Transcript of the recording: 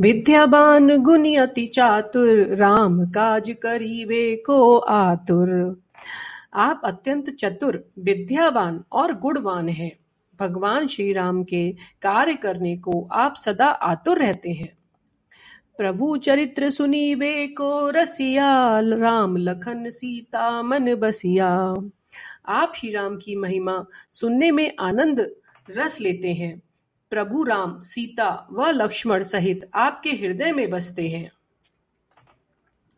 विद्यावान गुणी अति चातुर, राम काज करीबे को आतुर। आप अत्यंत चतुर विद्यावान और गुणवान हैं। भगवान श्री राम के कार्य करने को आप सदा आतुर रहते हैं। प्रभु चरित्र सुनी सुनीबे को रसिया, राम लखन सीता मन बसिया। आप श्री राम की महिमा सुनने में आनंद रस लेते हैं। प्रभु राम सीता व लक्ष्मण सहित आपके हृदय में बसते हैं।